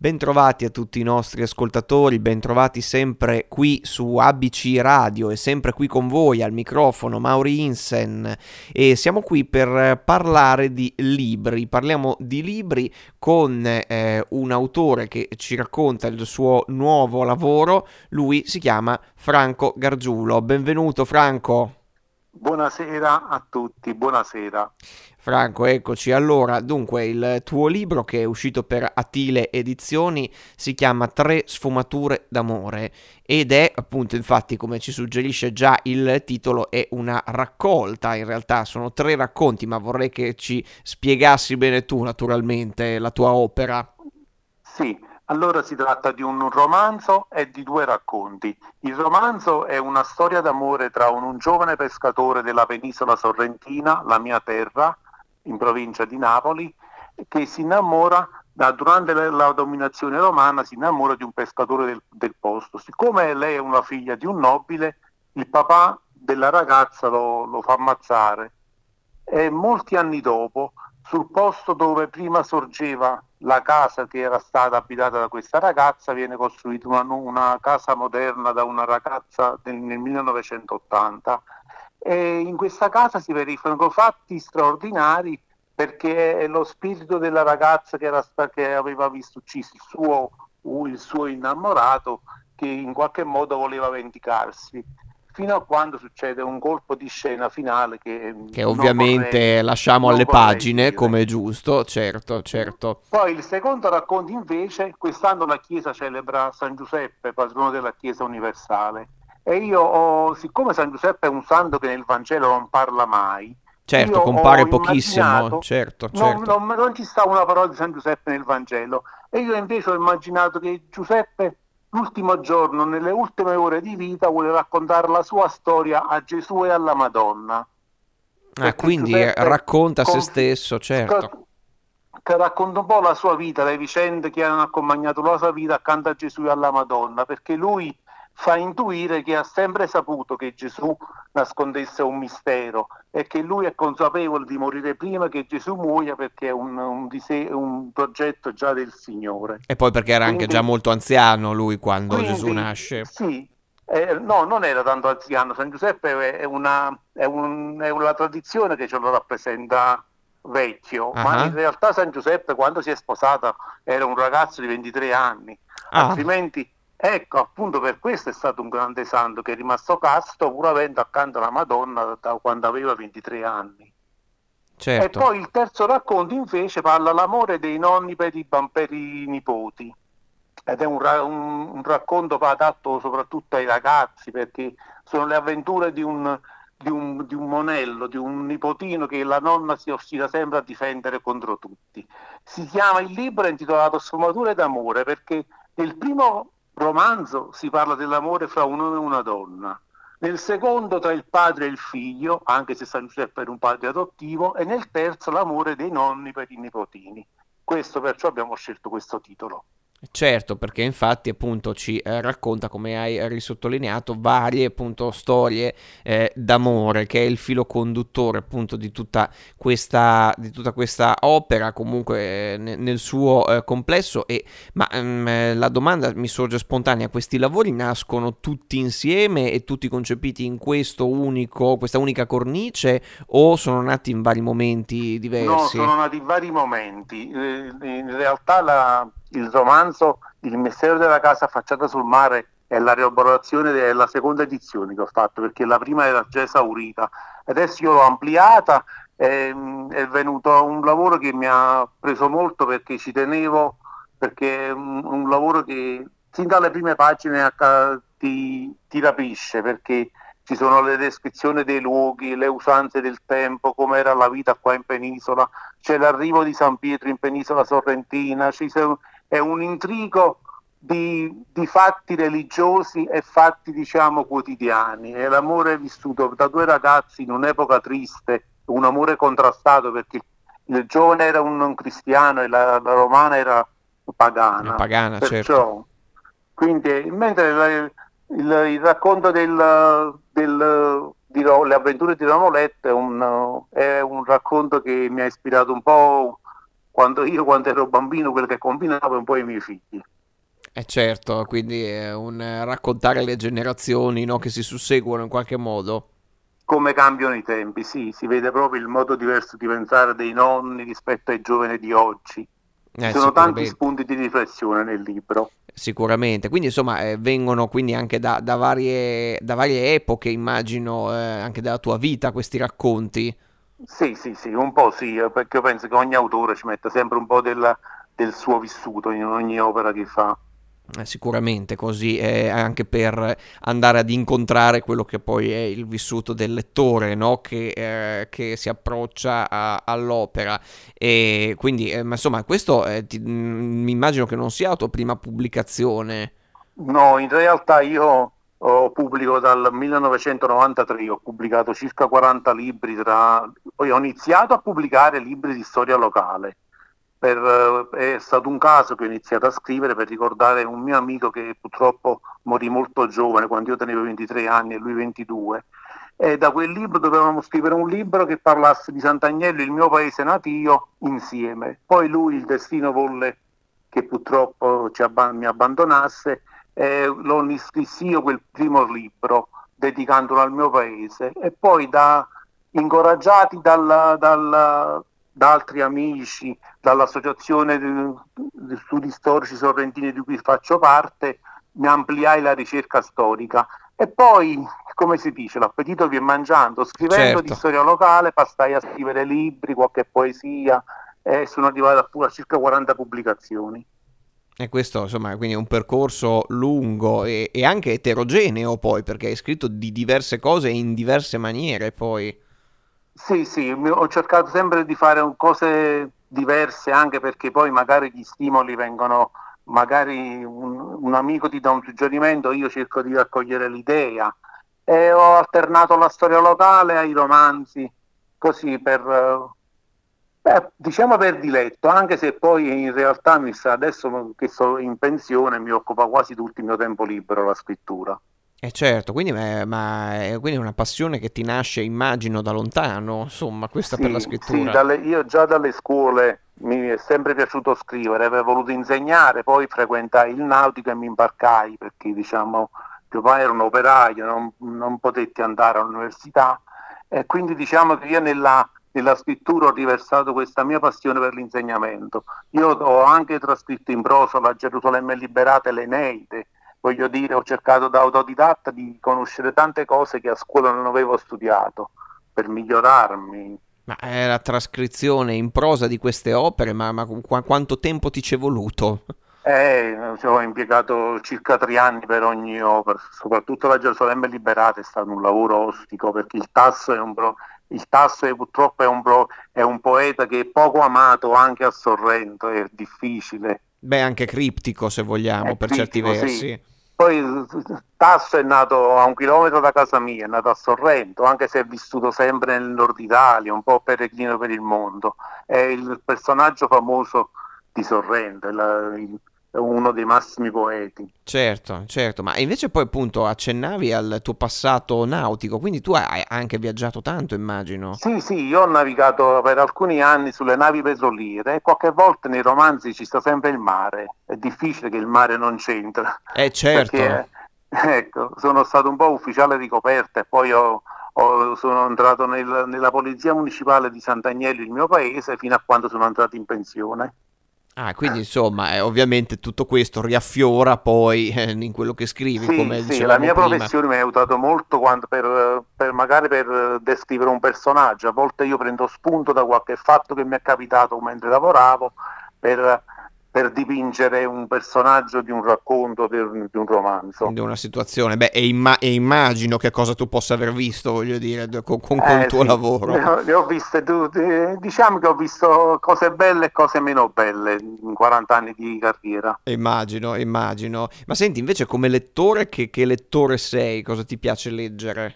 Bentrovati a tutti i nostri ascoltatori, bentrovati sempre qui su ABC Radio e sempre qui con voi al microfono Mauri Insen e siamo qui per parlare di libri. Parliamo di libri con eh, un autore che ci racconta il suo nuovo lavoro, lui si chiama Franco Gargiulo. Benvenuto Franco. Buonasera a tutti, buonasera. Franco, eccoci. Allora, dunque, il tuo libro che è uscito per Attile Edizioni si chiama Tre sfumature d'amore ed è appunto, infatti, come ci suggerisce già il titolo, è una raccolta, in realtà sono tre racconti, ma vorrei che ci spiegassi bene tu, naturalmente, la tua opera. Sì, allora si tratta di un romanzo e di due racconti. Il romanzo è una storia d'amore tra un, un giovane pescatore della penisola sorrentina, la mia terra, in provincia di Napoli, che si innamora, durante la, la, dominazione romana, si innamora di un pescatore del, del, posto. Siccome lei è una figlia di un nobile, il papà della ragazza lo, lo fa ammazzare. E molti anni dopo, sul posto dove prima sorgeva la casa che era stata abitata da questa ragazza viene costruita una, una casa moderna da una ragazza nel, nel 1980 e in questa casa si verificano fatti straordinari perché è lo spirito della ragazza che, era, che aveva visto ucciso il suo, il suo innamorato che in qualche modo voleva vendicarsi fino a quando succede un colpo di scena finale che, che ovviamente vorrei, lasciamo alle pagine dire. come è giusto, certo, certo. Poi il secondo racconto invece, quest'anno la Chiesa celebra San Giuseppe, patrono della Chiesa universale. E io, ho, siccome San Giuseppe è un santo che nel Vangelo non parla mai, Certo, compare pochissimo, certo, certo. Non, non, non ci sta una parola di San Giuseppe nel Vangelo. E io invece ho immaginato che Giuseppe l'ultimo giorno, nelle ultime ore di vita, vuole raccontare la sua storia a Gesù e alla Madonna. Ah, quindi racconta se stesso, certo. Che racconta un po' la sua vita, le vicende che hanno accompagnato la sua vita accanto a Gesù e alla Madonna, perché lui fa intuire che ha sempre saputo che Gesù nascondesse un mistero e che lui è consapevole di morire prima che Gesù muoia perché è un, un, dise- un progetto già del Signore. E poi perché era quindi, anche già molto anziano lui quando quindi, Gesù nasce. Sì, eh, no, non era tanto anziano, San Giuseppe è una, è un, è una tradizione che ce lo rappresenta vecchio, uh-huh. ma in realtà San Giuseppe quando si è sposata era un ragazzo di 23 anni, ah. altrimenti Ecco, appunto per questo è stato un grande santo che è rimasto casto pur avendo accanto alla Madonna da quando aveva 23 anni. Certo. E poi il terzo racconto invece parla l'amore dei nonni per i, per i nipoti ed è un, un, un, racconto adatto soprattutto ai ragazzi perché sono le avventure di un, di, un, di un monello, di un nipotino che la nonna si ostina sempre a difendere contro tutti. Si chiama il libro intitolato Sfumature d'amore perché nel primo romanzo si parla dell'amore fra un uomo e una donna, nel secondo tra il padre e il figlio, anche se San Giuseppe era un padre adottivo, e nel terzo l'amore dei nonni per i nipotini. Questo perciò abbiamo scelto questo titolo. Certo, perché infatti appunto ci eh, racconta, come hai risottolineato, varie appunto storie eh, d'amore, che è il filo conduttore appunto di tutta questa, di tutta questa opera, comunque eh, nel suo eh, complesso. E, ma ehm, la domanda mi sorge spontanea, questi lavori nascono tutti insieme e tutti concepiti in questo unico, questa unica cornice o sono nati in vari momenti diversi? No, sono nati in vari momenti. Eh, in realtà la il romanzo Il mistero della casa affacciata sul mare è la rielaborazione della seconda edizione che ho fatto perché la prima era già esaurita. Adesso io l'ho ampliata e è venuto un lavoro che mi ha preso molto perché ci tenevo, perché è un, un lavoro che sin dalle prime pagine ti, ti rapisce perché ci sono le descrizioni dei luoghi, le usanze del tempo, come era la vita qua in penisola, c'è l'arrivo di San Pietro in penisola sorrentina, ci sono è un intrigo di, di, fatti religiosi e fatti diciamo quotidiani. È l'amore vissuto da due ragazzi in un'epoca triste, un amore contrastato perché il giovane era un, cristiano e la, la, romana era pagana. pagana Perciò, certo. Quindi, mentre la, il, il, racconto del, del, di Le avventure di Romolette è un, è un racconto che mi ha ispirato un po' quando io quando ero bambino quello che combinavo un po' i miei figli. Eh certo, quindi è un raccontare le generazioni no, che si susseguono in qualche modo. Come cambiano i tempi, sì, si vede proprio il modo diverso di pensare dei nonni rispetto ai giovani di oggi. Ci eh, sono tanti spunti di riflessione nel libro. Sicuramente, quindi insomma eh, vengono quindi anche da, da, varie, da varie, epoche, immagino, eh, anche dalla tua vita questi racconti. Sì, sì, sì, un po' sì, eh, perché io penso che ogni autore ci metta sempre un po' del, del suo vissuto in ogni opera che fa. Eh, sicuramente così eh, anche per andare ad incontrare quello che poi è il vissuto del lettore no? che, eh, che, si approccia a, all'opera e quindi eh, insomma questo eh, ti, mm, immagino che non sia la tua prima pubblicazione no in realtà io pubblico dal 1993 ho pubblicato circa 40 libri tra... poi ho iniziato a pubblicare libri di storia locale per, eh, è stato un caso che ho iniziato a scrivere per ricordare un mio amico che purtroppo morì molto giovane, quando io tenevo 23 anni e lui 22. E da quel libro dovevamo scrivere un libro che parlasse di Sant'Agnello, il mio paese natio, insieme. Poi lui, il destino volle che purtroppo abb- mi abbandonasse, e lo scrissi io quel primo libro, dedicandolo al mio paese. E poi da, incoraggiati dal, dal da altri amici, dall'associazione di studi storici sorrentini di cui faccio parte, mi ampliai la ricerca storica. E poi, come si dice, l'appetito viene mangiando, scrivendo certo. di storia locale, passai a scrivere libri, qualche poesia, e sono arrivato a circa 40 pubblicazioni. E questo insomma quindi è un percorso lungo e, e, anche eterogeneo poi perché hai scritto di diverse cose in diverse maniere poi. Sì, sì, ho cercato sempre di fare cose diverse anche perché poi magari gli stimoli vengono, magari un, un amico ti dà un suggerimento, io cerco di raccogliere l'idea e ho alternato la storia locale ai romanzi, così per, beh, diciamo per diletto, anche se poi in realtà mi sa, adesso che sono in pensione mi occupa quasi tutto il mio tempo libero la scrittura. Eh certo, quindi, ma, ma è, quindi è una passione che ti nasce, immagino, da lontano, insomma, questa sì, per la scrittura. Sì, dalle, io già dalle scuole mi è sempre piaciuto scrivere, avevo voluto insegnare, poi frequentai il nautico e mi imbarcai perché, diciamo, mio padre era un operaio, non, non potetti andare all'università e quindi diciamo che io nella, nella scrittura ho riversato questa mia passione per l'insegnamento. Io ho anche trascritto in prosa la Gerusalemme liberata e l'Eneide, voglio dire, ho cercato da autodidatta di conoscere tante cose che a scuola non avevo studiato per migliorarmi. Ma è la trascrizione in prosa di queste opere, ma, ma qu- quanto tempo ti c'è voluto? Eh, ho impiegato circa tre anni per ogni opera, soprattutto la Gerusalemme Liberata è stato un lavoro ostico perché il Tasso è un, pro, il Tasso è, purtroppo è un, pro, è un poeta che è poco amato anche a Sorrento, è difficile. Beh, anche criptico se vogliamo, è per criptico, certi versi. Sì. Poi Tasso è nato a un chilometro da casa mia, è nato a Sorrento, anche se è vissuto sempre nel nord Italia, un po' peregrino per il mondo. È il personaggio famoso di Sorrento, la, il, uno dei massimi poeti. Certo, certo, ma invece poi appunto accennavi al tuo passato nautico, quindi tu hai anche viaggiato tanto, immagino. Sì, sì, io ho navigato per alcuni anni sulle navi petroliere qualche volta nei romanzi ci sta sempre il mare, è difficile che il mare non c'entra. Eh certo. Perché, ecco, sono stato un po' ufficiale ricoperta e poi ho, ho, sono entrato nel, nella polizia municipale di Sant'Agnello, il mio paese, fino a quando sono andato in pensione. Ah, quindi insomma, eh, ovviamente tutto questo riaffiora poi eh, in quello che scrivi, sì, come sì, la mia prima. professione mi ha aiutato molto per, per, magari per descrivere un personaggio. A volte io prendo spunto da qualche fatto che mi è capitato mentre lavoravo per per dipingere un personaggio di un racconto, di un, romanzo. Di una situazione. Beh, e, imma- e, immagino che cosa tu possa aver visto, voglio dire, con, con, con eh, il tuo sì. lavoro. Le ho, le ho viste tutte. Diciamo che ho visto cose belle e cose meno belle in 40 anni di carriera. Immagino, immagino. Ma senti, invece come lettore, che, che lettore sei? Cosa ti piace leggere?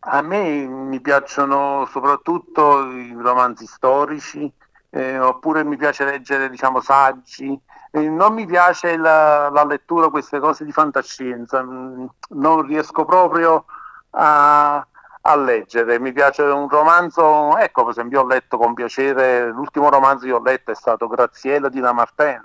A me mi piacciono soprattutto i romanzi storici, eh, oppure mi piace leggere diciamo, saggi. Eh, non mi piace la, la, lettura, queste cose di fantascienza, mm, non riesco proprio a, a leggere. Mi piace un romanzo, ecco per esempio ho letto con piacere, l'ultimo romanzo che ho letto è stato Graziella di Lamartine,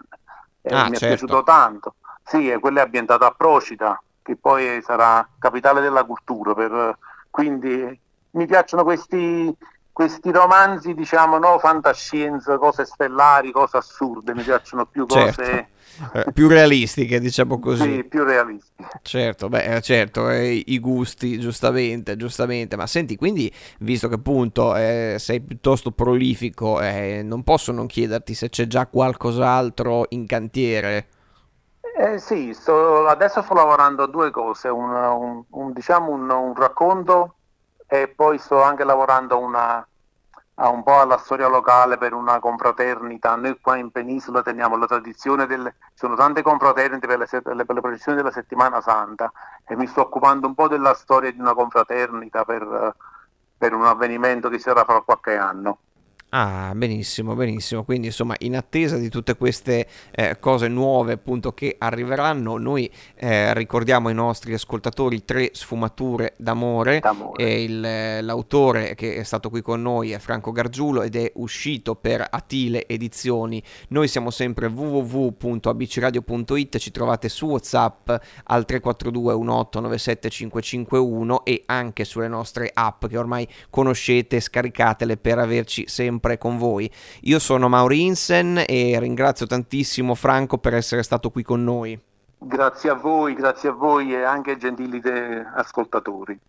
eh, ah, mi certo. è piaciuto tanto. Sì, e quello è ambientato a Procida, che poi sarà capitale della cultura, per, quindi mi piacciono questi, questi romanzi, diciamo, no fantascienza, cose stellari, cose assurde, mi piacciono più cose... Certo eh, più realistiche, diciamo così. Sì, più realistiche. Certo, beh, eh, certo, eh, i gusti, giustamente, giustamente. Ma senti, quindi, visto che appunto eh, sei piuttosto prolifico, eh, non posso non chiederti se c'è già qualcos'altro in cantiere. Eh, sì, sto, adesso sto lavorando a due cose, un, un, un, diciamo un, racconto e poi sto anche lavorando una, un po' alla storia locale per una confraternita. Noi qua in penisola teniamo la tradizione ci sono tante confraternite per le, per le, processioni della settimana santa e mi sto occupando un po' della storia di una confraternita per, per un avvenimento che sarà fra qualche anno. Ah, benissimo, benissimo. Quindi, insomma, in attesa di tutte queste eh, cose nuove, appunto, che arriveranno, noi eh, ricordiamo ai nostri ascoltatori tre sfumature d'amore. d'amore. E il, l'autore che è stato qui con noi è Franco Gargiulo ed è uscito per Atile Edizioni. Noi siamo sempre www.abcradio.it, ci trovate su WhatsApp al 342 1897 551 e anche sulle nostre app che ormai conoscete, scaricatele per averci sempre sempre con voi. Io sono Mauri Insen e ringrazio tantissimo Franco per essere stato qui con noi. Grazie a voi, grazie a voi e anche ai gentili ascoltatori.